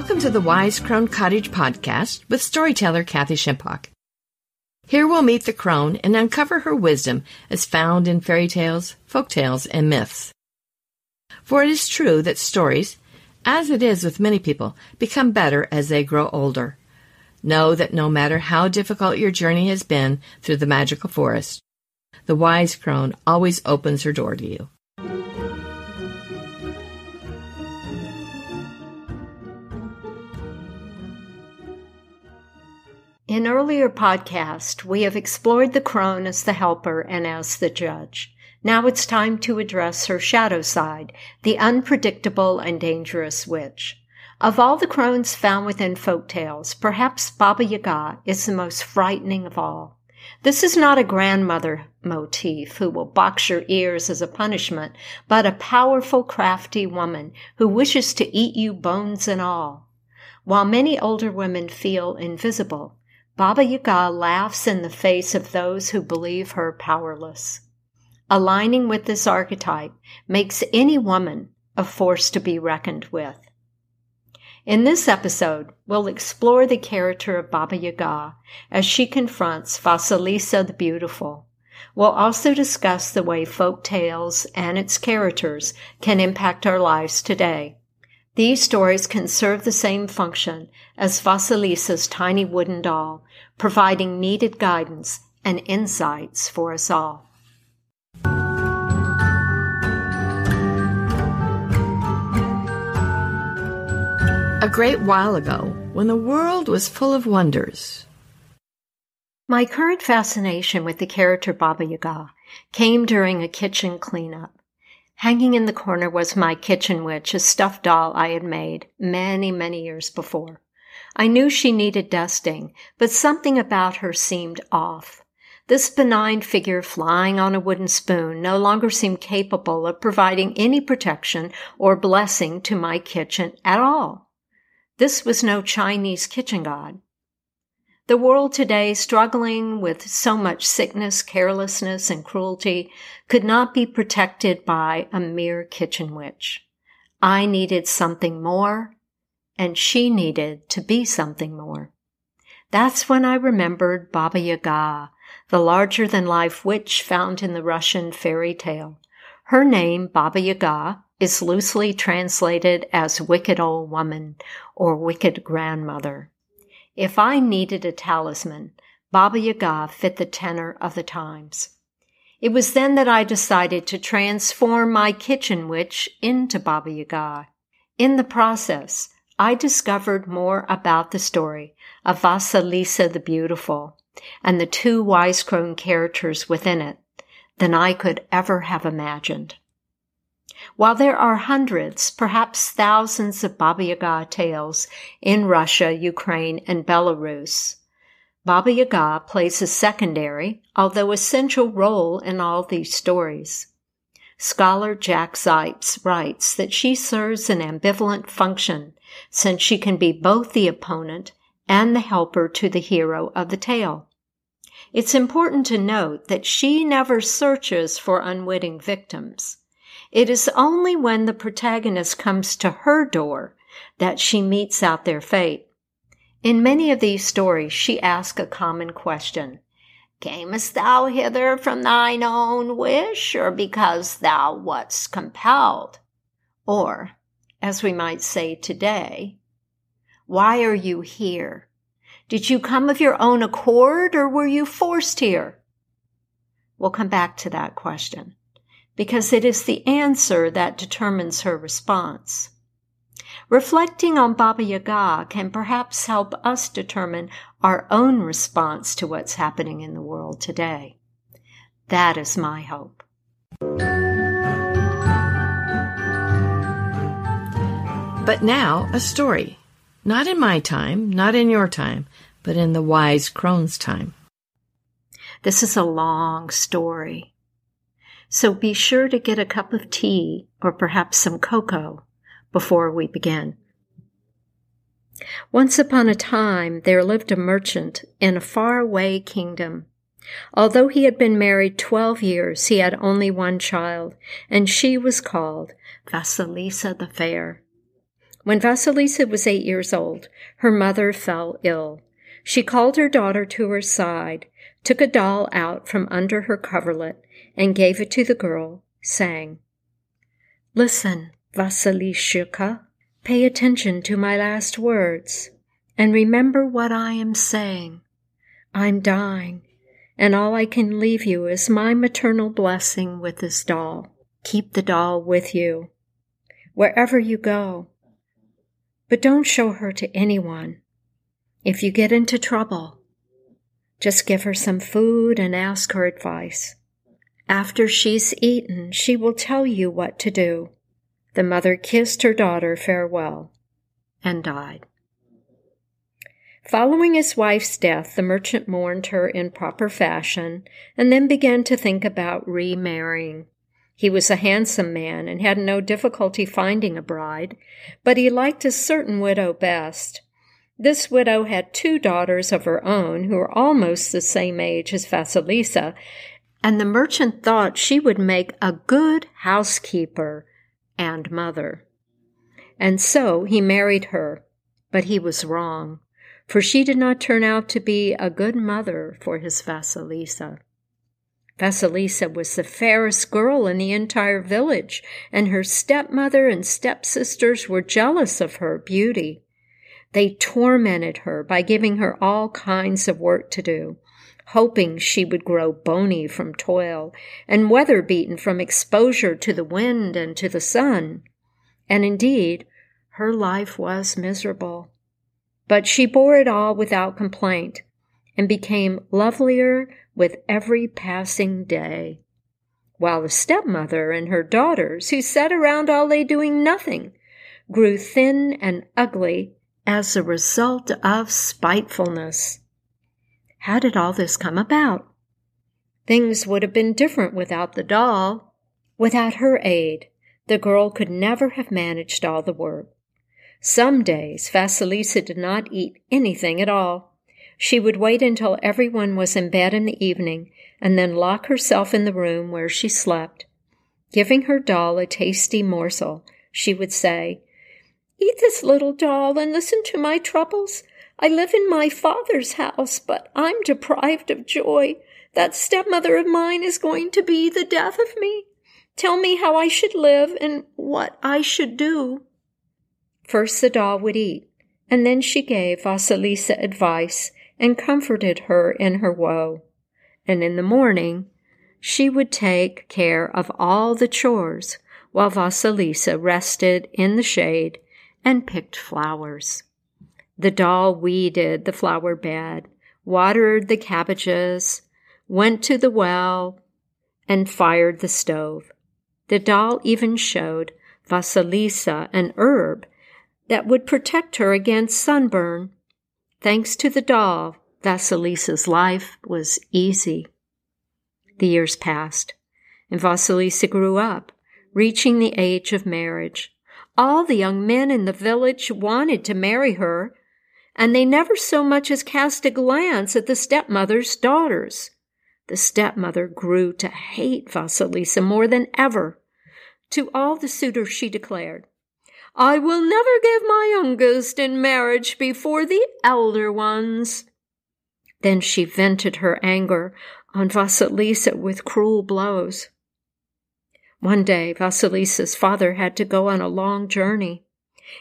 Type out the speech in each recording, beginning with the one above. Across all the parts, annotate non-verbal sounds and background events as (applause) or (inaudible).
Welcome to the Wise Crone Cottage podcast with storyteller Kathy Shimpock. Here we'll meet the crone and uncover her wisdom as found in fairy tales, folk tales, and myths. For it is true that stories, as it is with many people, become better as they grow older. Know that no matter how difficult your journey has been through the magical forest, the wise crone always opens her door to you. In earlier podcasts, we have explored the crone as the helper and as the judge. Now it's time to address her shadow side, the unpredictable and dangerous witch. Of all the crones found within folk tales, perhaps Baba Yaga is the most frightening of all. This is not a grandmother motif who will box your ears as a punishment, but a powerful, crafty woman who wishes to eat you bones and all. While many older women feel invisible, Baba Yaga laughs in the face of those who believe her powerless. Aligning with this archetype makes any woman a force to be reckoned with. In this episode, we'll explore the character of Baba Yaga as she confronts Vasilisa the Beautiful. We'll also discuss the way folk tales and its characters can impact our lives today. These stories can serve the same function as Vasilisa's tiny wooden doll, providing needed guidance and insights for us all. A great while ago, when the world was full of wonders. My current fascination with the character Baba Yaga came during a kitchen cleanup. Hanging in the corner was my kitchen witch, a stuffed doll I had made many, many years before. I knew she needed dusting, but something about her seemed off. This benign figure flying on a wooden spoon no longer seemed capable of providing any protection or blessing to my kitchen at all. This was no Chinese kitchen god. The world today, struggling with so much sickness, carelessness, and cruelty, could not be protected by a mere kitchen witch. I needed something more, and she needed to be something more. That's when I remembered Baba Yaga, the larger than life witch found in the Russian fairy tale. Her name, Baba Yaga, is loosely translated as wicked old woman or wicked grandmother. If I needed a talisman, Baba Yaga fit the tenor of the times. It was then that I decided to transform my kitchen witch into Baba Yaga. In the process, I discovered more about the story of Vasilisa the Beautiful and the two wise crone characters within it than I could ever have imagined. While there are hundreds, perhaps thousands of Baba Yaga tales in Russia, Ukraine, and Belarus, Baba Yaga plays a secondary, although essential role in all these stories. Scholar Jack Zipes writes that she serves an ambivalent function since she can be both the opponent and the helper to the hero of the tale. It's important to note that she never searches for unwitting victims. It is only when the protagonist comes to her door that she metes out their fate. In many of these stories, she asks a common question. Camest thou hither from thine own wish, or because thou wast compelled? Or, as we might say today, why are you here? Did you come of your own accord, or were you forced here? We'll come back to that question because it is the answer that determines her response. Reflecting on Baba Yaga can perhaps help us determine our own response to what's happening in the world today. That is my hope. But now, a story. Not in my time, not in your time, but in the wise crone's time. This is a long story. So be sure to get a cup of tea or perhaps some cocoa before we begin. Once upon a time, there lived a merchant in a faraway kingdom. Although he had been married twelve years, he had only one child, and she was called Vasilisa the Fair. When Vasilisa was eight years old, her mother fell ill. She called her daughter to her side, took a doll out from under her coverlet, and gave it to the girl, saying, Listen, Vasilishka, pay attention to my last words, and remember what I am saying. I'm dying, and all I can leave you is my maternal blessing with this doll. Keep the doll with you, wherever you go. But don't show her to anyone. If you get into trouble, just give her some food and ask her advice. After she's eaten, she will tell you what to do. The mother kissed her daughter farewell and died. Following his wife's death, the merchant mourned her in proper fashion and then began to think about remarrying. He was a handsome man and had no difficulty finding a bride, but he liked a certain widow best. This widow had two daughters of her own who were almost the same age as Vasilisa, and the merchant thought she would make a good housekeeper and mother. And so he married her, but he was wrong, for she did not turn out to be a good mother for his Vasilisa. Vasilisa was the fairest girl in the entire village, and her stepmother and stepsisters were jealous of her beauty. They tormented her by giving her all kinds of work to do, hoping she would grow bony from toil and weather beaten from exposure to the wind and to the sun. And indeed, her life was miserable. But she bore it all without complaint and became lovelier with every passing day. While the stepmother and her daughters, who sat around all day doing nothing, grew thin and ugly as a result of spitefulness. How did all this come about? Things would have been different without the doll. Without her aid, the girl could never have managed all the work. Some days Vasilisa did not eat anything at all. She would wait until everyone was in bed in the evening and then lock herself in the room where she slept. Giving her doll a tasty morsel, she would say, Eat this little doll and listen to my troubles. I live in my father's house, but I'm deprived of joy. That stepmother of mine is going to be the death of me. Tell me how I should live and what I should do. First the doll would eat, and then she gave Vasilisa advice and comforted her in her woe. And in the morning, she would take care of all the chores while Vasilisa rested in the shade and picked flowers. The doll weeded the flower bed, watered the cabbages, went to the well, and fired the stove. The doll even showed Vasilisa an herb that would protect her against sunburn Thanks to the doll, Vasilisa's life was easy. The years passed, and Vasilisa grew up, reaching the age of marriage. All the young men in the village wanted to marry her, and they never so much as cast a glance at the stepmother's daughters. The stepmother grew to hate Vasilisa more than ever. To all the suitors she declared, I will never give my youngest in marriage before the elder ones. Then she vented her anger on Vasilisa with cruel blows. One day, Vasilisa's father had to go on a long journey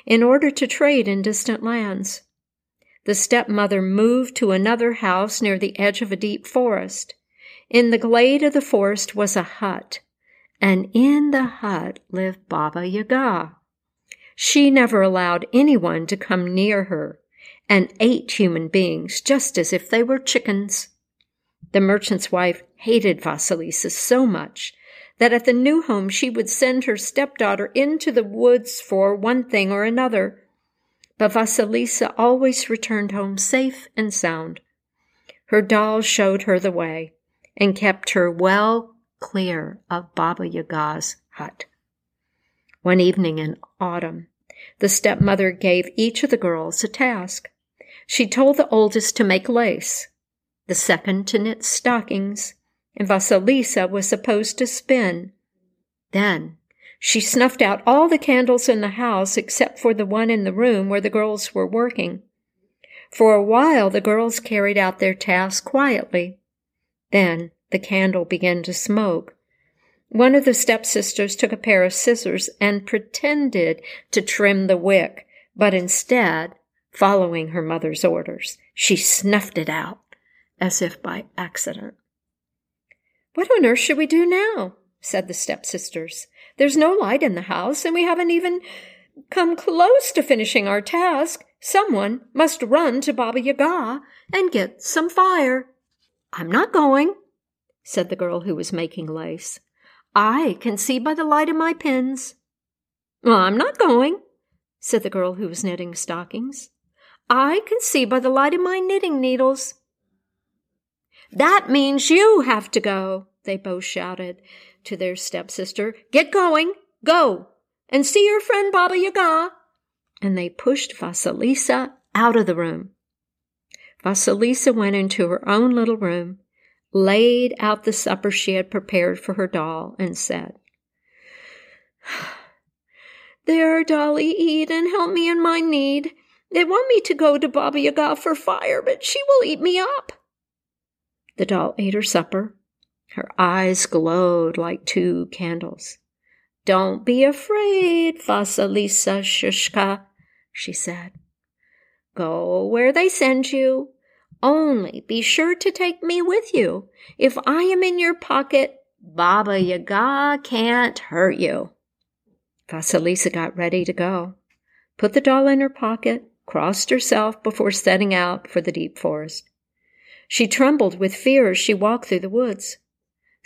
in order to trade in distant lands. The stepmother moved to another house near the edge of a deep forest. In the glade of the forest was a hut, and in the hut lived Baba Yaga. She never allowed anyone to come near her and ate human beings just as if they were chickens. The merchant's wife hated Vasilisa so much that at the new home she would send her stepdaughter into the woods for one thing or another. But Vasilisa always returned home safe and sound. Her doll showed her the way and kept her well clear of Baba Yaga's hut. One evening in autumn, the stepmother gave each of the girls a task. She told the oldest to make lace, the second to knit stockings, and Vasilisa was supposed to spin. Then She snuffed out all the candles in the house except for the one in the room where the girls were working. For a while, the girls carried out their task quietly. Then the candle began to smoke. One of the stepsisters took a pair of scissors and pretended to trim the wick, but instead, following her mother's orders, she snuffed it out as if by accident. What on earth should we do now? said the stepsisters. There's no light in the house, and we haven't even come close to finishing our task. Someone must run to Baba Yaga and get some fire. I'm not going, said the girl who was making lace. I can see by the light of my pins. Well, I'm not going, said the girl who was knitting stockings. I can see by the light of my knitting needles. That means you have to go, they both shouted to their stepsister. Get going, go, and see your friend Baba Yaga. And they pushed Vasilisa out of the room. Vasilisa went into her own little room, laid out the supper she had prepared for her doll, and said, (sighs) There, Dolly, eat and help me in my need. They want me to go to Baba Yaga for fire, but she will eat me up. The doll ate her supper. Her eyes glowed like two candles. Don't be afraid, Vasilisushka, she said. Go where they send you. Only be sure to take me with you. If I am in your pocket, Baba Yaga can't hurt you. Vasilisa got ready to go, put the doll in her pocket, crossed herself before setting out for the deep forest. She trembled with fear as she walked through the woods.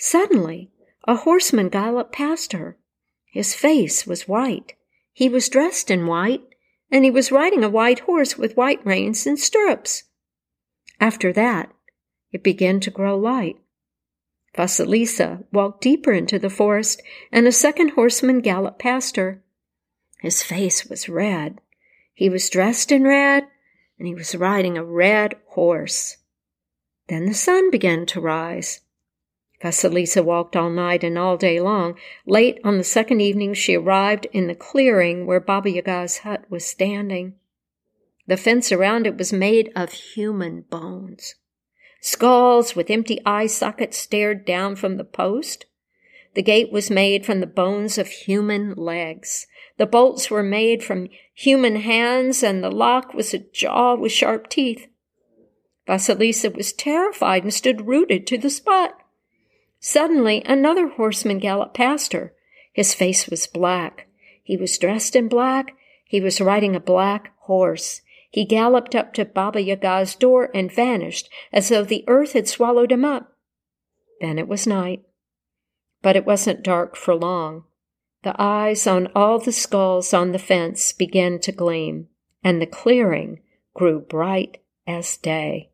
Suddenly, a horseman galloped past her. His face was white. He was dressed in white, and he was riding a white horse with white reins and stirrups. After that, it began to grow light. Vasilisa walked deeper into the forest, and a second horseman galloped past her. His face was red. He was dressed in red, and he was riding a red horse. Then the sun began to rise. Vasilisa walked all night and all day long. Late on the second evening, she arrived in the clearing where Baba Yaga's hut was standing. The fence around it was made of human bones. Skulls with empty eye sockets stared down from the post. The gate was made from the bones of human legs. The bolts were made from human hands, and the lock was a jaw with sharp teeth. Vasilisa was terrified and stood rooted to the spot. Suddenly, another horseman galloped past her. His face was black. He was dressed in black. He was riding a black horse. He galloped up to Baba Yaga's door and vanished as though the earth had swallowed him up. Then it was night. But it wasn't dark for long. The eyes on all the skulls on the fence began to gleam, and the clearing grew bright as day.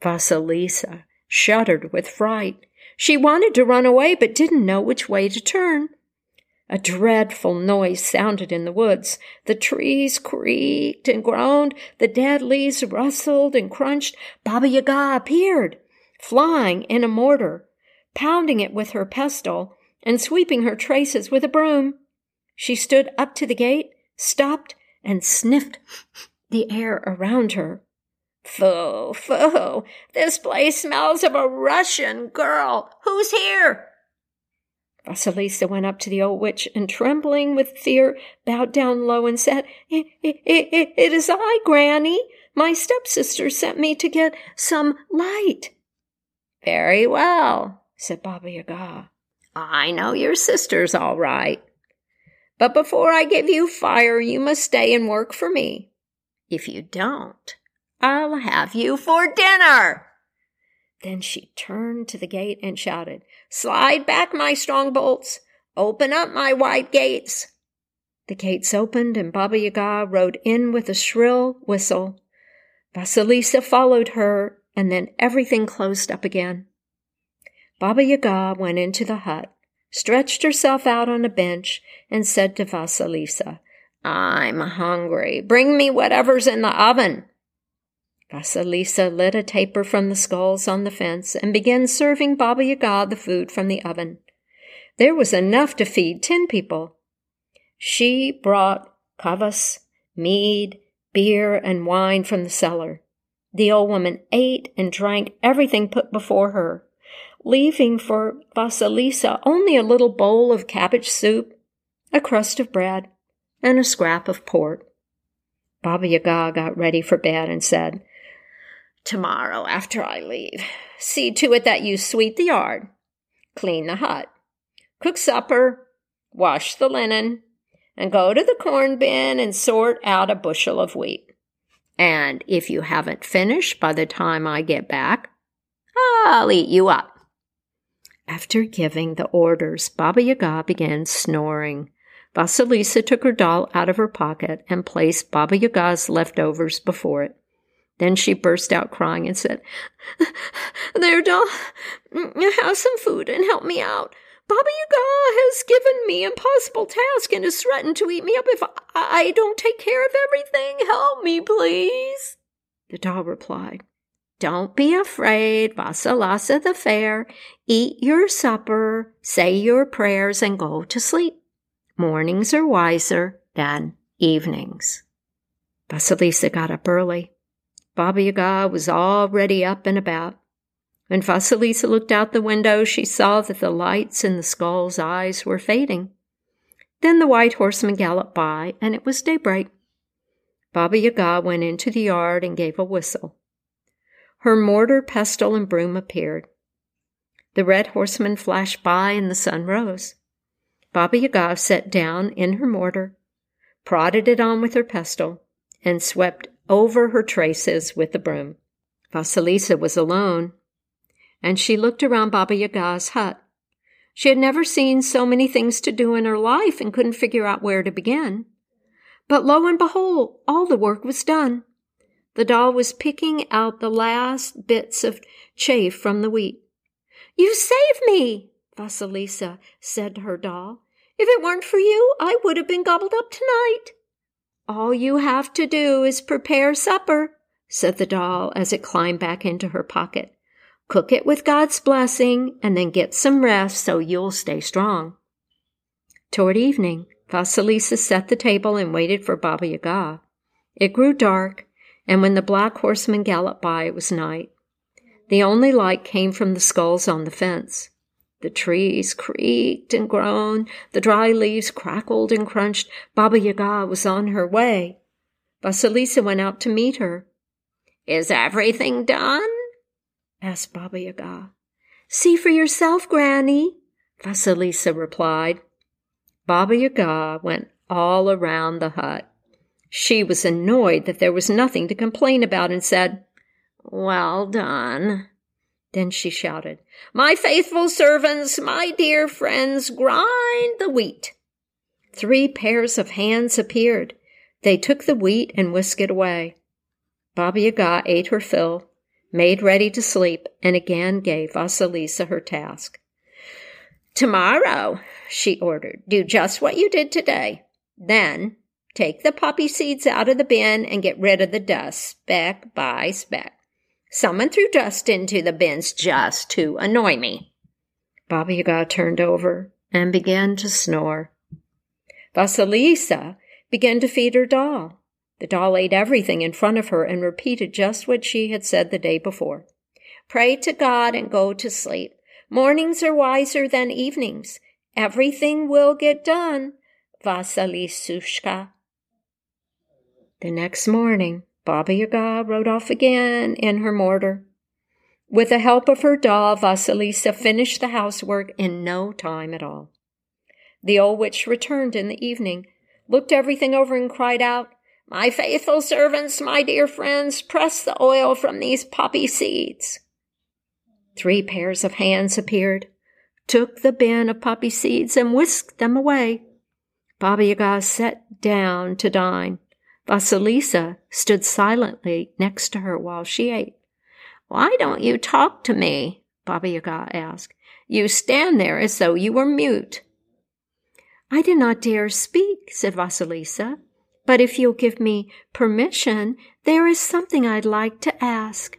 Vasilisa shuddered with fright. She wanted to run away, but didn't know which way to turn. A dreadful noise sounded in the woods. The trees creaked and groaned. The dead leaves rustled and crunched. Baba Yaga appeared, flying in a mortar, pounding it with her pestle, and sweeping her traces with a broom. She stood up to the gate, stopped, and sniffed the air around her. Foo, foo, this place smells of a Russian girl. Who's here? Vasilisa went up to the old witch and, trembling with fear, bowed down low and said, It, it, it, it is I, Granny. My stepsister sent me to get some light. Very well, said Baba Yaga. I know your sister's all right. But before I give you fire, you must stay and work for me. If you don't, I'll have you for dinner. Then she turned to the gate and shouted, Slide back, my strong bolts! Open up, my wide gates! The gates opened, and Baba Yaga rode in with a shrill whistle. Vasilisa followed her, and then everything closed up again. Baba Yaga went into the hut, stretched herself out on a bench, and said to Vasilisa, I'm hungry. Bring me whatever's in the oven. Vasilisa lit a taper from the skulls on the fence and began serving Baba Yaga the food from the oven. There was enough to feed ten people. She brought kvass, mead, beer, and wine from the cellar. The old woman ate and drank everything put before her, leaving for Vasilisa only a little bowl of cabbage soup, a crust of bread, and a scrap of pork. Baba Yaga got ready for bed and said, Tomorrow, after I leave, see to it that you sweep the yard, clean the hut, cook supper, wash the linen, and go to the corn bin and sort out a bushel of wheat. And if you haven't finished by the time I get back, I'll eat you up. After giving the orders, Baba Yaga began snoring. Vasilisa took her doll out of her pocket and placed Baba Yaga's leftovers before it. Then she burst out crying and said, (laughs) There, doll, have some food and help me out. Baba Yaga has given me impossible task and has threatened to eat me up if I don't take care of everything. Help me, please. The doll replied, Don't be afraid, Vasilisa the fair. Eat your supper, say your prayers, and go to sleep. Mornings are wiser than evenings. Vasilisa got up early. Baba Yaga was already up and about. When Vasilisa looked out the window, she saw that the lights in the skull's eyes were fading. Then the white horseman galloped by, and it was daybreak. Baba Yaga went into the yard and gave a whistle. Her mortar, pestle, and broom appeared. The red horseman flashed by, and the sun rose. Baba Yaga sat down in her mortar, prodded it on with her pestle, and swept over her traces with the broom. Vasilisa was alone, and she looked around Baba Yaga's hut. She had never seen so many things to do in her life and couldn't figure out where to begin. But lo and behold, all the work was done. The doll was picking out the last bits of chaff from the wheat. You saved me, Vasilisa said to her doll. If it weren't for you, I would have been gobbled up tonight. All you have to do is prepare supper, said the doll as it climbed back into her pocket. Cook it with God's blessing and then get some rest so you'll stay strong. Toward evening, Vasilisa set the table and waited for Baba Yaga. It grew dark, and when the black horseman galloped by, it was night. The only light came from the skulls on the fence. The trees creaked and groaned, the dry leaves crackled and crunched. Baba Yaga was on her way. Vasilisa went out to meet her. Is everything done? asked Baba Yaga. See for yourself, Granny, Vasilisa replied. Baba Yaga went all around the hut. She was annoyed that there was nothing to complain about and said, Well done. Then she shouted, My faithful servants, my dear friends, grind the wheat. Three pairs of hands appeared. They took the wheat and whisked it away. Baba Yaga ate her fill, made ready to sleep, and again gave Vasilisa her task. Tomorrow, she ordered, do just what you did today. Then take the poppy seeds out of the bin and get rid of the dust, speck by speck. Someone threw dust into the bins just to annoy me. Baba Yaga turned over and began to snore. Vasilisa began to feed her doll. The doll ate everything in front of her and repeated just what she had said the day before. Pray to God and go to sleep. Mornings are wiser than evenings. Everything will get done. Vasilisushka. The next morning, Baba Yaga rode off again in her mortar. With the help of her doll, Vasilisa finished the housework in no time at all. The old witch returned in the evening, looked everything over, and cried out, My faithful servants, my dear friends, press the oil from these poppy seeds. Three pairs of hands appeared, took the bin of poppy seeds, and whisked them away. Baba Yaga sat down to dine. Vasilisa stood silently next to her while she ate. Why don't you talk to me? Baba Yaga asked. You stand there as though you were mute. I do not dare speak, said Vasilisa, but if you'll give me permission, there is something I'd like to ask.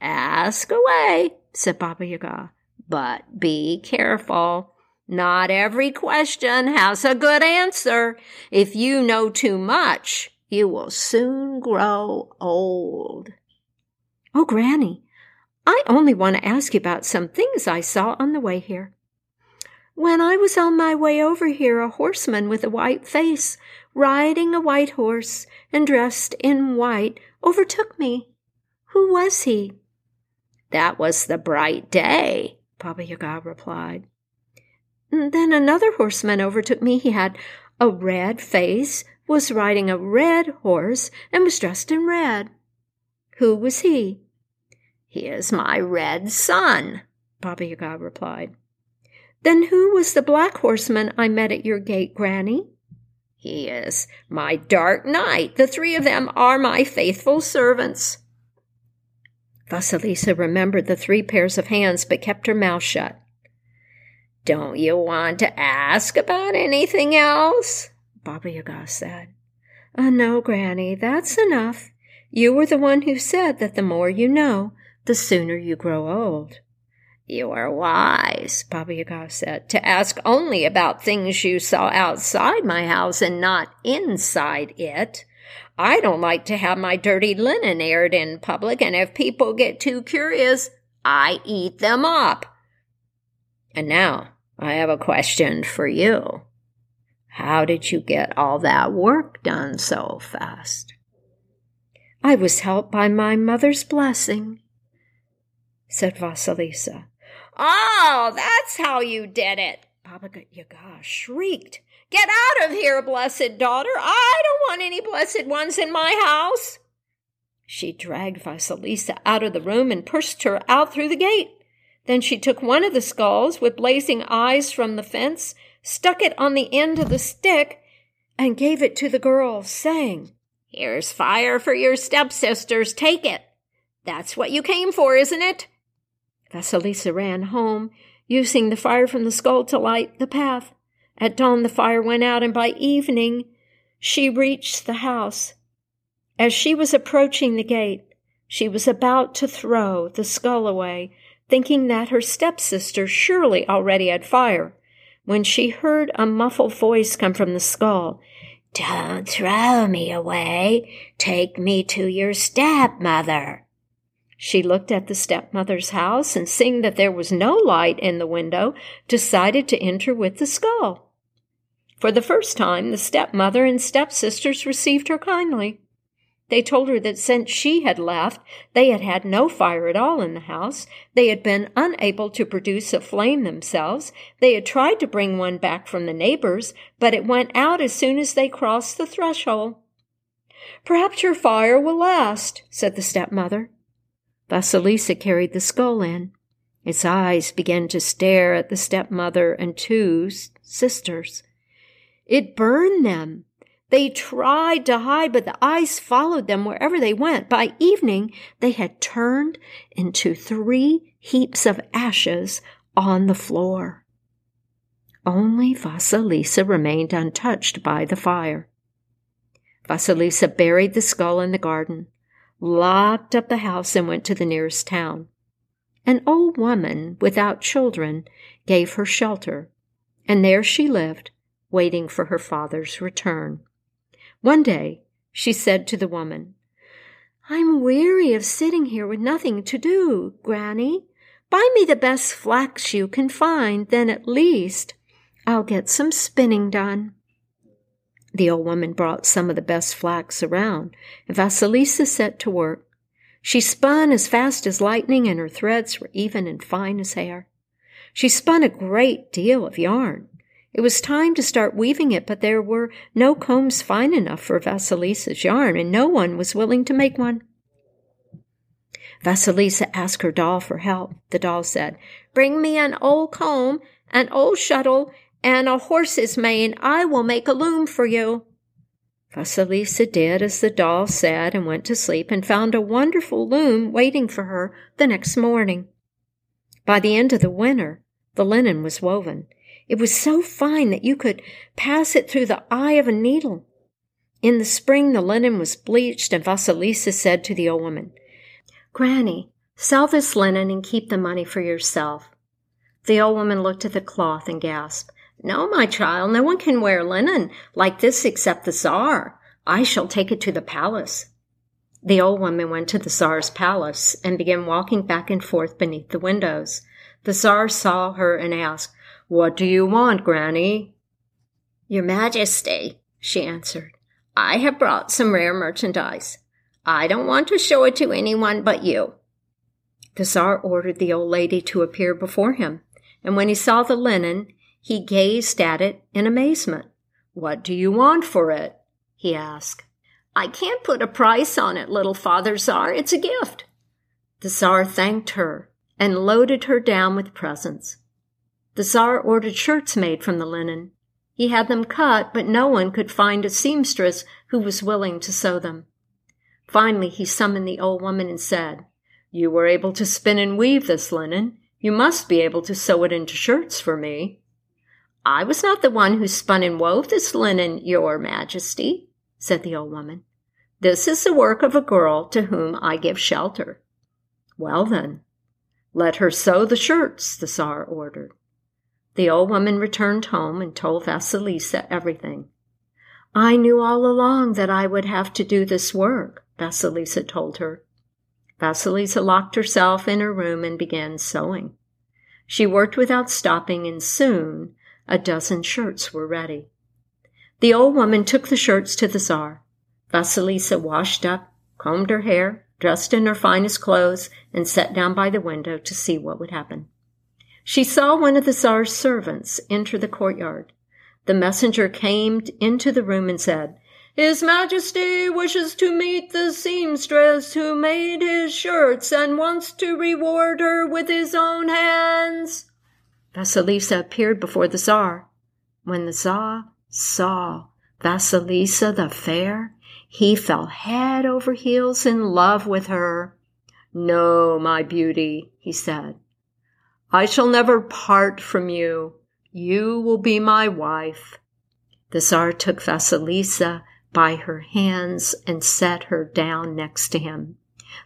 Ask away, said Baba Yaga, but be careful. Not every question has a good answer. If you know too much, you will soon grow old. Oh, Granny, I only want to ask you about some things I saw on the way here. When I was on my way over here, a horseman with a white face, riding a white horse and dressed in white, overtook me. Who was he? That was the bright day, Baba Yaga replied. Then another horseman overtook me. He had a red face, was riding a red horse, and was dressed in red. Who was he? He is my red sun, Baba Yaga replied. Then who was the black horseman I met at your gate, Granny? He is my dark night. The three of them are my faithful servants. Vasilisa remembered the three pairs of hands but kept her mouth shut. Don't you want to ask about anything else? Baba Yaga said. Uh, no, Granny, that's enough. You were the one who said that the more you know, the sooner you grow old. You are wise, Baba Yaga said, to ask only about things you saw outside my house and not inside it. I don't like to have my dirty linen aired in public, and if people get too curious, I eat them up. And now I have a question for you. How did you get all that work done so fast? I was helped by my mother's blessing, said Vasilisa. Oh, that's how you did it. Baba Yaga shrieked. Get out of here, blessed daughter. I don't want any blessed ones in my house. She dragged Vasilisa out of the room and pushed her out through the gate. Then she took one of the skulls with blazing eyes from the fence, stuck it on the end of the stick, and gave it to the girl, saying, Here's fire for your stepsisters. Take it. That's what you came for, isn't it? Vasilisa ran home, using the fire from the skull to light the path. At dawn, the fire went out, and by evening, she reached the house. As she was approaching the gate, she was about to throw the skull away, thinking that her stepsister surely already had fire, when she heard a muffled voice come from the skull. Don't throw me away. Take me to your stepmother. She looked at the stepmother's house and seeing that there was no light in the window, decided to enter with the skull. For the first time, the stepmother and stepsisters received her kindly. They told her that since she had left, they had had no fire at all in the house. They had been unable to produce a flame themselves. They had tried to bring one back from the neighbors, but it went out as soon as they crossed the threshold. Perhaps your fire will last, said the stepmother. Vasilisa carried the skull in. Its eyes began to stare at the stepmother and two sisters. It burned them. They tried to hide, but the ice followed them wherever they went. By evening, they had turned into three heaps of ashes on the floor. Only Vasilisa remained untouched by the fire. Vasilisa buried the skull in the garden locked up the house, and went to the nearest town. An old woman without children gave her shelter, and there she lived, waiting for her father's return. One day she said to the woman, I'm weary of sitting here with nothing to do, Granny. Buy me the best flax you can find, then at least I'll get some spinning done. The old woman brought some of the best flax around, and Vasilisa set to work. She spun as fast as lightning, and her threads were even and fine as hair. She spun a great deal of yarn. It was time to start weaving it, but there were no combs fine enough for Vasilisa's yarn, and no one was willing to make one. Vasilisa asked her doll for help. The doll said, Bring me an old comb, an old shuttle, and a horse's mane, I will make a loom for you. Vasilisa did as the doll said and went to sleep and found a wonderful loom waiting for her the next morning. By the end of the winter, the linen was woven. It was so fine that you could pass it through the eye of a needle. In the spring, the linen was bleached, and Vasilisa said to the old woman, Granny, sell this linen and keep the money for yourself. The old woman looked at the cloth and gasped, No, my child, no one can wear linen like this except the Tsar. I shall take it to the palace. The old woman went to the Tsar's palace and began walking back and forth beneath the windows. The Tsar saw her and asked, What do you want, Granny? Your Majesty, she answered, I have brought some rare merchandise. I don't want to show it to anyone but you. The Tsar ordered the old lady to appear before him and when he saw the linen, he gazed at it in amazement. What do you want for it? he asked. I can't put a price on it, little Father Tsar. It's a gift. The Tsar thanked her and loaded her down with presents. The Tsar ordered shirts made from the linen. He had them cut, but no one could find a seamstress who was willing to sew them. Finally, he summoned the old woman and said, You were able to spin and weave this linen. You must be able to sew it into shirts for me. I was not the one who spun and wove this linen, your majesty, said the old woman. This is the work of a girl to whom I give shelter. Well then, let her sew the shirts, the Tsar ordered. The old woman returned home and told Vasilisa everything. I knew all along that I would have to do this work, Vasilisa told her. Vasilisa locked herself in her room and began sewing. She worked without stopping, and soon a dozen shirts were ready. The old woman took the shirts to the Tsar. Vasilisa washed up, combed her hair, dressed in her finest clothes, and sat down by the window to see what would happen. She saw one of the Tsar's servants enter the courtyard. The messenger came into the room and said, his Majesty wishes to meet the seamstress who made his shirts and wants to reward her with his own hands. Vasilisa appeared before the Tsar. When the Tsar saw Vasilisa the fair, he fell head over heels in love with her. No, my beauty, he said. I shall never part from you. You will be my wife. The Tsar took Vasilisa by her hands and set her down next to him.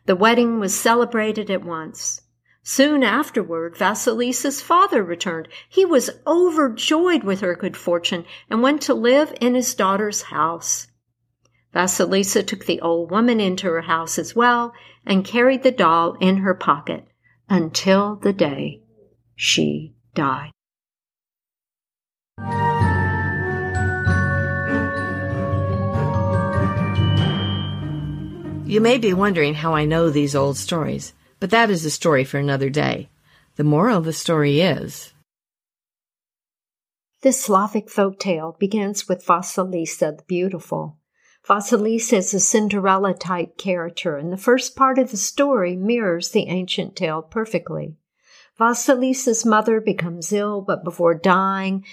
The wedding was celebrated at once. Soon afterward, Vasilisa's father returned. He was overjoyed with her good fortune and went to live in his daughter's house. Vasilisa took the old woman into her house as well and carried the doll in her pocket until the day she died. You may be wondering how I know these old stories, but that is a story for another day. The moral of the story is This Slavic folk tale begins with Vasilisa the Beautiful. Vasilisa is a Cinderella type character, and the first part of the story mirrors the ancient tale perfectly. Vasilisa's mother becomes ill, but before dying,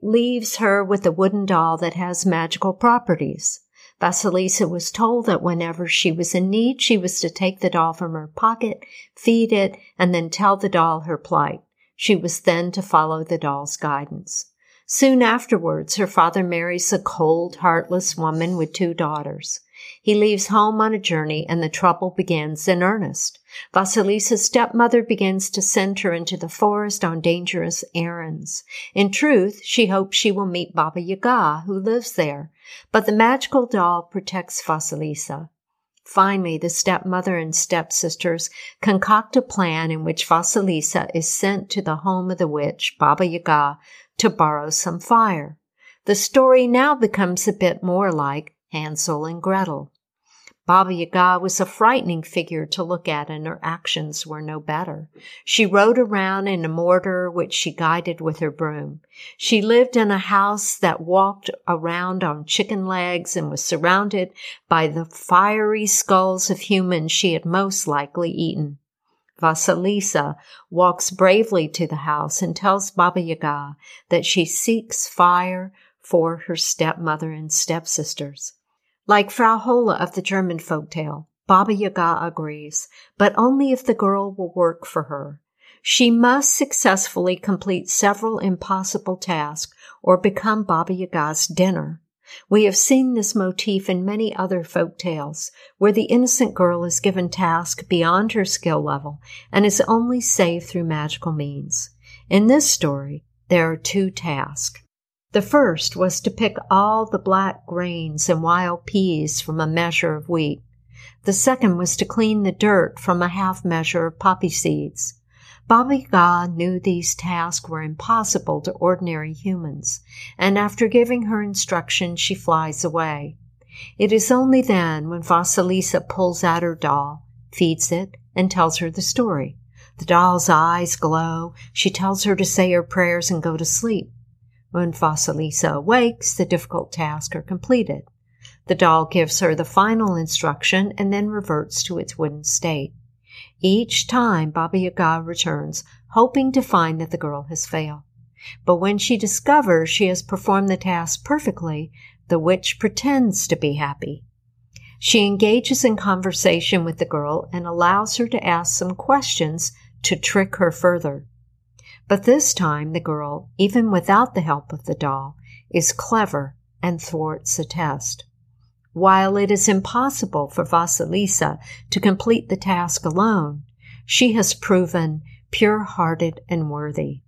leaves her with a wooden doll that has magical properties. Vasilisa was told that whenever she was in need, she was to take the doll from her pocket, feed it, and then tell the doll her plight. She was then to follow the doll's guidance. Soon afterwards, her father marries a cold, heartless woman with two daughters. He leaves home on a journey and the trouble begins in earnest. Vasilisa's stepmother begins to send her into the forest on dangerous errands. In truth, she hopes she will meet Baba Yaga, who lives there, but the magical doll protects Vasilisa. Finally, the stepmother and stepsisters concoct a plan in which Vasilisa is sent to the home of the witch, Baba Yaga, to borrow some fire. The story now becomes a bit more like Hansel and Gretel. Baba Yaga was a frightening figure to look at, and her actions were no better. She rode around in a mortar which she guided with her broom. She lived in a house that walked around on chicken legs and was surrounded by the fiery skulls of humans she had most likely eaten. Vasilisa walks bravely to the house and tells Baba Yaga that she seeks fire for her stepmother and stepsisters. Like Frau Holle of the German folk tale, Baba Yaga agrees, but only if the girl will work for her. She must successfully complete several impossible tasks or become Baba Yaga's dinner. We have seen this motif in many other folk tales, where the innocent girl is given tasks beyond her skill level and is only saved through magical means. In this story, there are two tasks. The first was to pick all the black grains and wild peas from a measure of wheat. The second was to clean the dirt from a half measure of poppy seeds. Baba Yaga knew these tasks were impossible to ordinary humans, and after giving her instructions, she flies away. It is only then when Vasilisa pulls out her doll, feeds it, and tells her the story. The doll's eyes glow. She tells her to say her prayers and go to sleep. When Vasilisa awakes, the difficult tasks are completed. The doll gives her the final instruction and then reverts to its wooden state. Each time Baba Yaga returns, hoping to find that the girl has failed. But when she discovers she has performed the task perfectly, the witch pretends to be happy. She engages in conversation with the girl and allows her to ask some questions to trick her further. But this time the girl, even without the help of the doll, is clever and thwarts the test. While it is impossible for Vasilisa to complete the task alone, she has proven pure hearted and worthy.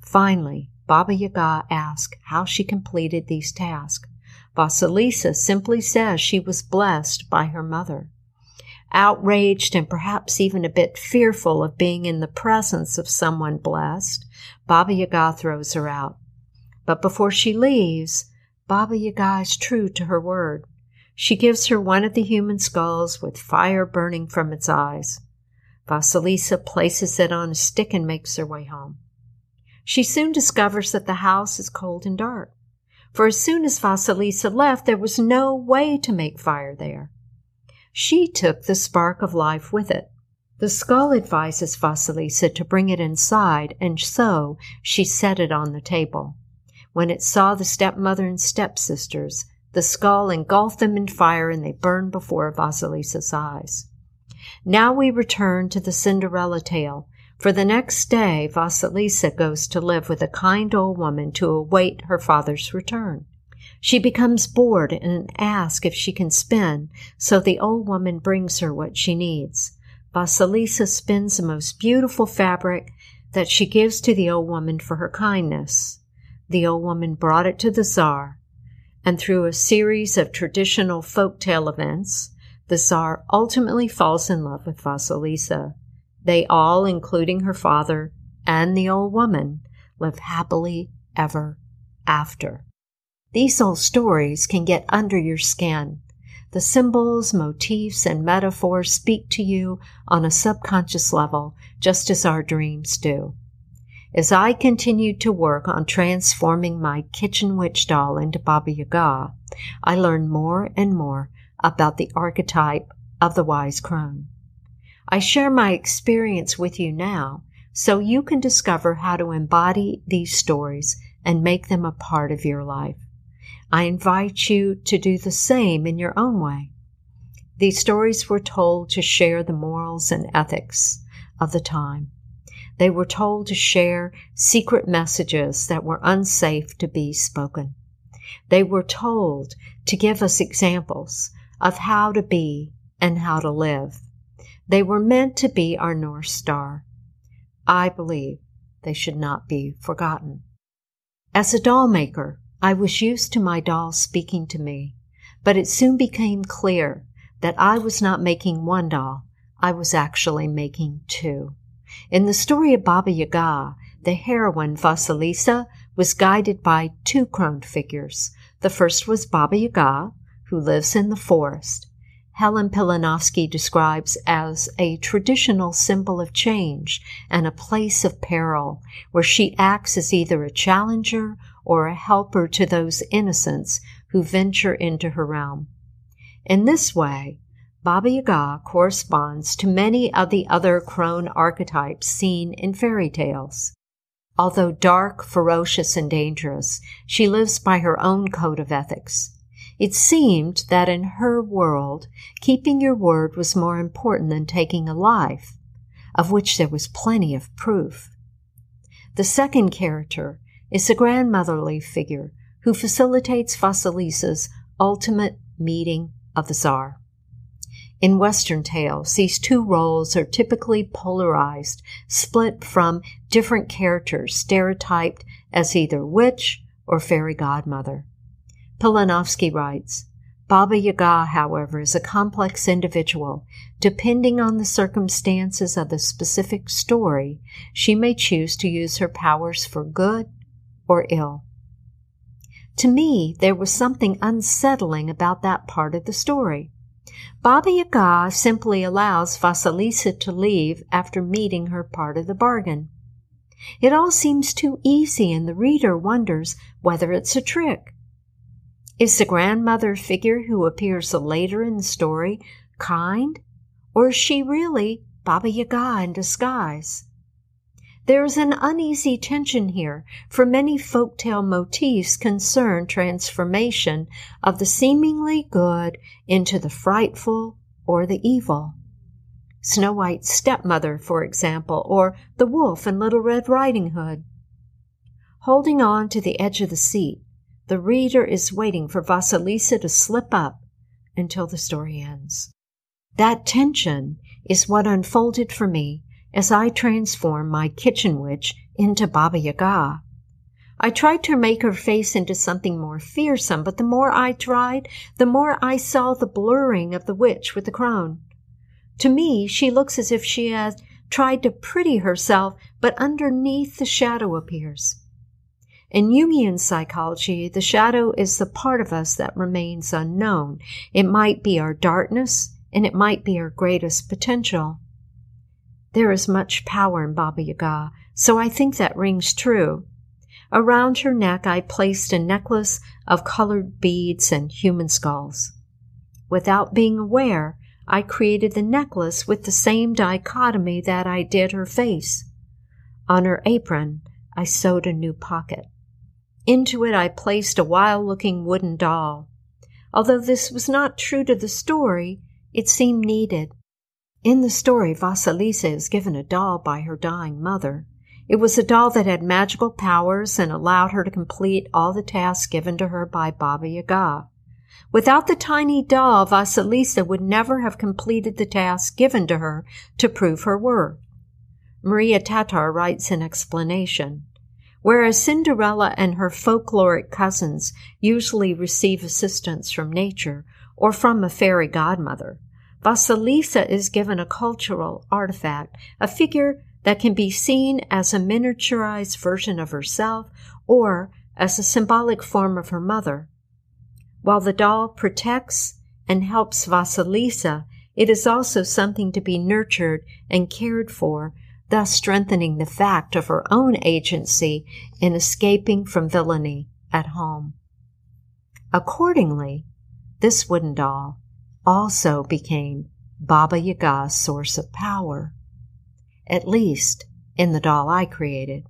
Finally, Baba Yaga asks how she completed these tasks. Vasilisa simply says she was blessed by her mother. Outraged and perhaps even a bit fearful of being in the presence of someone blessed, Baba Yaga throws her out. But before she leaves, Baba Yaga is true to her word. She gives her one of the human skulls with fire burning from its eyes. Vasilisa places it on a stick and makes her way home. She soon discovers that the house is cold and dark, for as soon as Vasilisa left, there was no way to make fire there. She took the spark of life with it. The skull advises Vasilisa to bring it inside, and so she set it on the table. When it saw the stepmother and stepsisters, the skull engulfed them in fire and they burned before Vasilisa's eyes. Now we return to the Cinderella tale. For the next day, Vasilisa goes to live with a kind old woman to await her father's return. She becomes bored and asks if she can spin, so the old woman brings her what she needs. Vasilisa spins the most beautiful fabric that she gives to the old woman for her kindness. The old woman brought it to the Tsar and through a series of traditional folk tale events, the Tsar ultimately falls in love with Vasilisa. They all, including her father and the old woman, live happily ever after. These old stories can get under your skin. The symbols, motifs, and metaphors speak to you on a subconscious level, just as our dreams do. As I continued to work on transforming my kitchen witch doll into Baba Yaga, I learned more and more about the archetype of the wise crone. I share my experience with you now so you can discover how to embody these stories and make them a part of your life. I invite you to do the same in your own way. These stories were told to share the morals and ethics of the time they were told to share secret messages that were unsafe to be spoken. They were told to give us examples of how to be and how to live. They were meant to be our North Star. I believe they should not be forgotten. As a doll maker, I was used to my dolls speaking to me, but it soon became clear that I was not making one doll, I was actually making two. In the story of Baba Yaga, the heroine Vasilisa was guided by two crone figures. The first was Baba Yaga, who lives in the forest. Helen Pilinovsky describes as a traditional symbol of change and a place of peril, where she acts as either a challenger or a helper to those innocents who venture into her realm. In this way, Baba Yaga corresponds to many of the other crone archetypes seen in fairy tales. Although dark, ferocious, and dangerous, she lives by her own code of ethics. It seemed that in her world, keeping your word was more important than taking a life, of which there was plenty of proof. The second character is a grandmotherly figure who facilitates Vasilisa's ultimate meeting of the Tsar. In Western tales, these two roles are typically polarized, split from different characters stereotyped as either witch or fairy godmother. Pilinovsky writes, Baba Yaga, however, is a complex individual. Depending on the circumstances of the specific story, she may choose to use her powers for good or ill. To me, there was something unsettling about that part of the story. Baba Yaga simply allows Vasilisa to leave after meeting her part of the bargain. It all seems too easy, and the reader wonders whether it's a trick. Is the grandmother figure who appears later in the story kind, or is she really Baba Yaga in disguise? There is an uneasy tension here, for many folktale motifs concern transformation of the seemingly good into the frightful or the evil. Snow White's stepmother, for example, or the wolf in Little Red Riding Hood. Holding on to the edge of the seat, the reader is waiting for Vasilisa to slip up until the story ends. That tension is what unfolded for me as I transform my kitchen witch into Baba Yaga. I tried to make her face into something more fearsome, but the more I tried, the more I saw the blurring of the witch with the crone. To me, she looks as if she has tried to pretty herself, but underneath the shadow appears. In Jungian psychology, the shadow is the part of us that remains unknown. It might be our darkness, and it might be our greatest potential. There is much power in Baba Yaga, so I think that rings true. Around her neck, I placed a necklace of colored beads and human skulls. Without being aware, I created the necklace with the same dichotomy that I did her face. On her apron, I sewed a new pocket. Into it, I placed a wild looking wooden doll. Although this was not true to the story, it seemed needed. In the story, Vasilisa is given a doll by her dying mother. It was a doll that had magical powers and allowed her to complete all the tasks given to her by Baba Yaga. Without the tiny doll, Vasilisa would never have completed the task given to her to prove her worth. Maria Tatar writes an explanation. Whereas Cinderella and her folkloric cousins usually receive assistance from nature or from a fairy godmother, Vasilisa is given a cultural artifact, a figure that can be seen as a miniaturized version of herself or as a symbolic form of her mother. While the doll protects and helps Vasilisa, it is also something to be nurtured and cared for, thus strengthening the fact of her own agency in escaping from villainy at home. Accordingly, this wooden doll also became Baba Yaga's source of power, at least in the doll I created.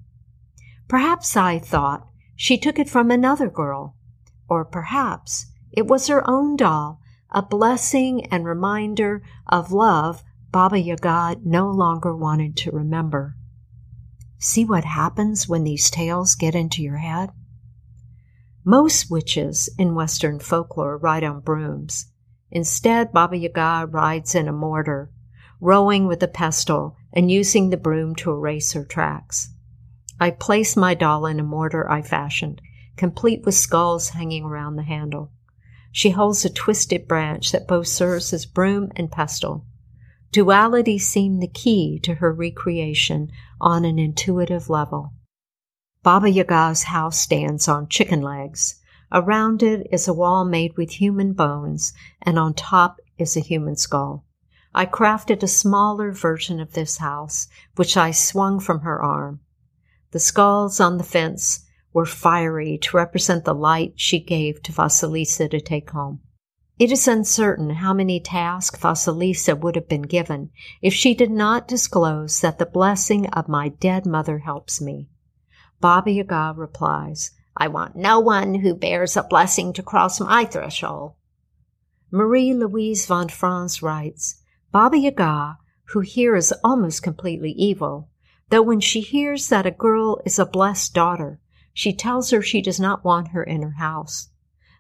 Perhaps I thought she took it from another girl, or perhaps it was her own doll, a blessing and reminder of love Baba Yaga no longer wanted to remember. See what happens when these tales get into your head? Most witches in Western folklore ride on brooms. Instead, Baba Yaga rides in a mortar, rowing with a pestle and using the broom to erase her tracks. I place my doll in a mortar I fashioned, complete with skulls hanging around the handle. She holds a twisted branch that both serves as broom and pestle. Duality seemed the key to her recreation on an intuitive level. Baba Yaga's house stands on chicken legs, Around it is a wall made with human bones, and on top is a human skull. I crafted a smaller version of this house, which I swung from her arm. The skulls on the fence were fiery to represent the light she gave to Vasilisa to take home. It is uncertain how many tasks Vasilisa would have been given if she did not disclose that the blessing of my dead mother helps me. Baba Yaga replies, I want no one who bears a blessing to cross my threshold. Marie Louise von Franz writes, Baba Yaga, who here is almost completely evil, though when she hears that a girl is a blessed daughter, she tells her she does not want her in her house.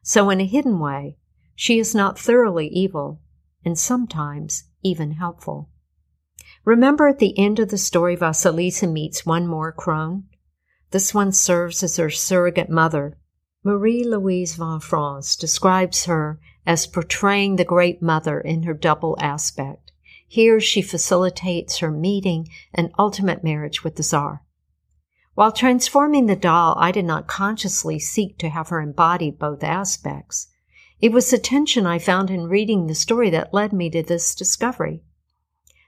So in a hidden way, she is not thoroughly evil. and sometimes even helpful. Remember at the end of the story, Vasilisa meets one more crone? This one serves as her surrogate mother. Marie Louise von Franz describes her as portraying the Great Mother in her double aspect. Here she facilitates her meeting and ultimate marriage with the Tsar. While transforming the doll, I did not consciously seek to have her embody both aspects. It was the tension I found in reading the story that led me to this discovery.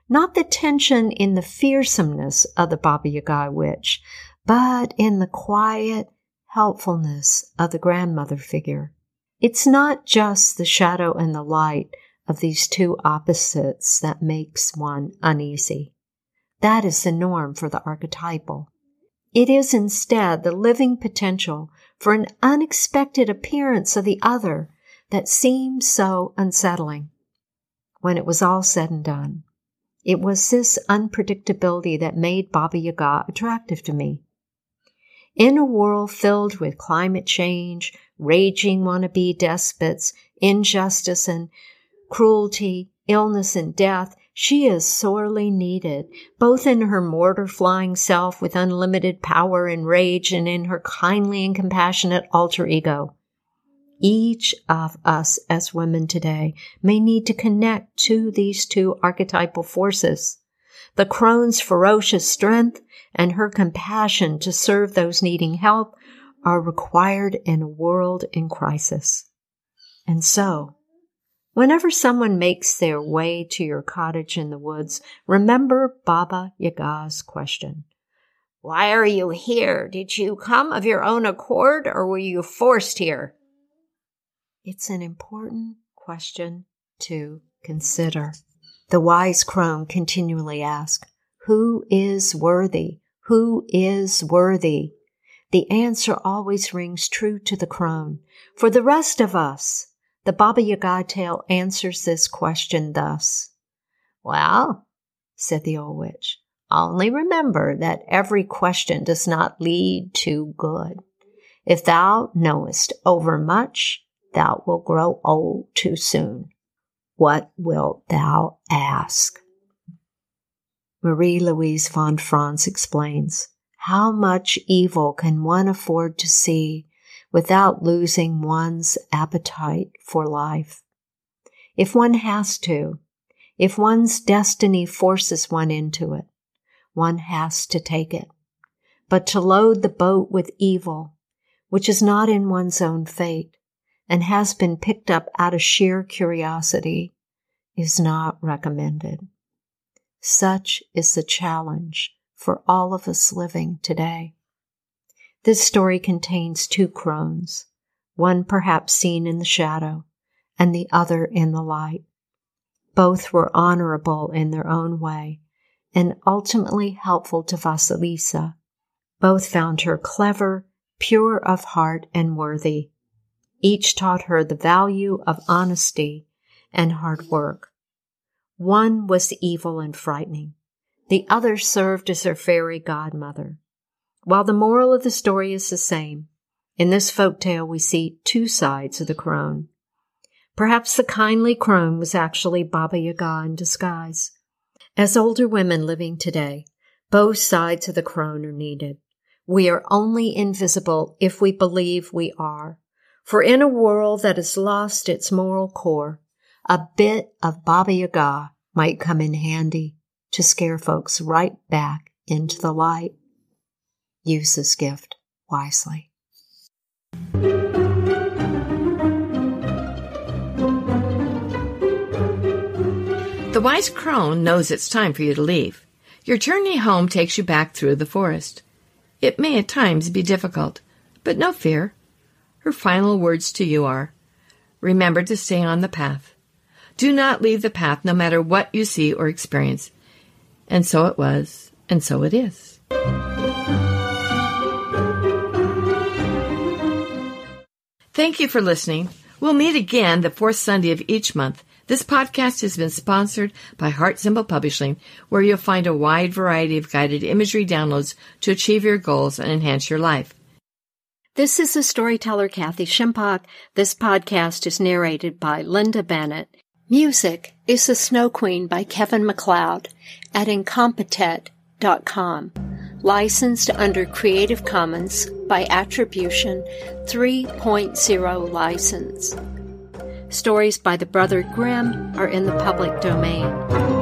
Not the tension in the fearsomeness of the Baba Yaga witch, but in the quiet helpfulness of the grandmother figure. It's not just the shadow and the light of these two opposites that makes one uneasy. That is the norm for the archetypal. It is instead the living potential for an unexpected appearance of the other that seems so unsettling. When it was all said and done, it was this unpredictability that made Baba Yaga attractive to me. In a world filled with climate change, raging wannabe despots, injustice and cruelty, illness and death, she is sorely needed, both in her mortar flying self with unlimited power and rage and in her kindly and compassionate alter ego. Each of us as women today may need to connect to these two archetypal forces. The crone's ferocious strength and her compassion to serve those needing help are required in a world in crisis. And so, Whenever someone makes their way to your cottage in the woods, remember Baba Yaga's question. Why are you here? Did you come of your own accord or were you forced here? It's an important question to consider. The wise crone continually asks, Who is worthy? Who is worthy? The answer always rings true to the crone. For the rest of us, the Baba Yaga tale answers this question thus. Well, said the old witch, only remember that every question does not lead to good. If thou knowest overmuch, thou wilt grow old too soon. What wilt thou ask? Marie Louise von Franz explains, How much evil can one afford to see without losing one's appetite for life. If one has to, if one's destiny forces one into it, one has to take it. But to load the boat with evil, which is not in one's own fate and has been picked up out of sheer curiosity, is not recommended. Such is the challenge for all of us living today. This story contains two crones, one perhaps seen in the shadow and the other in the light. Both were honorable in their own way and ultimately helpful to Vasilisa. Both found her clever, pure of heart, and worthy. Each taught her the value of honesty and hard work. One was evil and frightening. The other served as her fairy godmother. While the moral of the story is the same, in this folk tale we see two sides of the crone. Perhaps the kindly crone was actually Baba Yaga in disguise. As older women living today, both sides of the crone are needed. We are only invisible if we believe we are. For in a world that has lost its moral core, a bit of Baba Yaga might come in handy to scare folks right back into the light. Use this gift wisely. The wise crone knows it's time for you to leave. Your journey home takes you back through the forest. It may at times be difficult, but no fear. Her final words to you are Remember to stay on the path. Do not leave the path no matter what you see or experience. And so it was, and so it is. Thank you for listening. We'll meet again the fourth Sunday of each month. This podcast has been sponsored by Heart Symbol Publishing, where you'll find a wide variety of guided imagery downloads to achieve your goals and enhance your life. This is the storyteller Kathy Shimpock. This podcast is narrated by Linda Bennett. Music is The Snow Queen by Kevin MacLeod at Incompetech.com. Licensed under Creative Commons by Attribution 3.0 license. Stories by the Brother Grimm are in the public domain.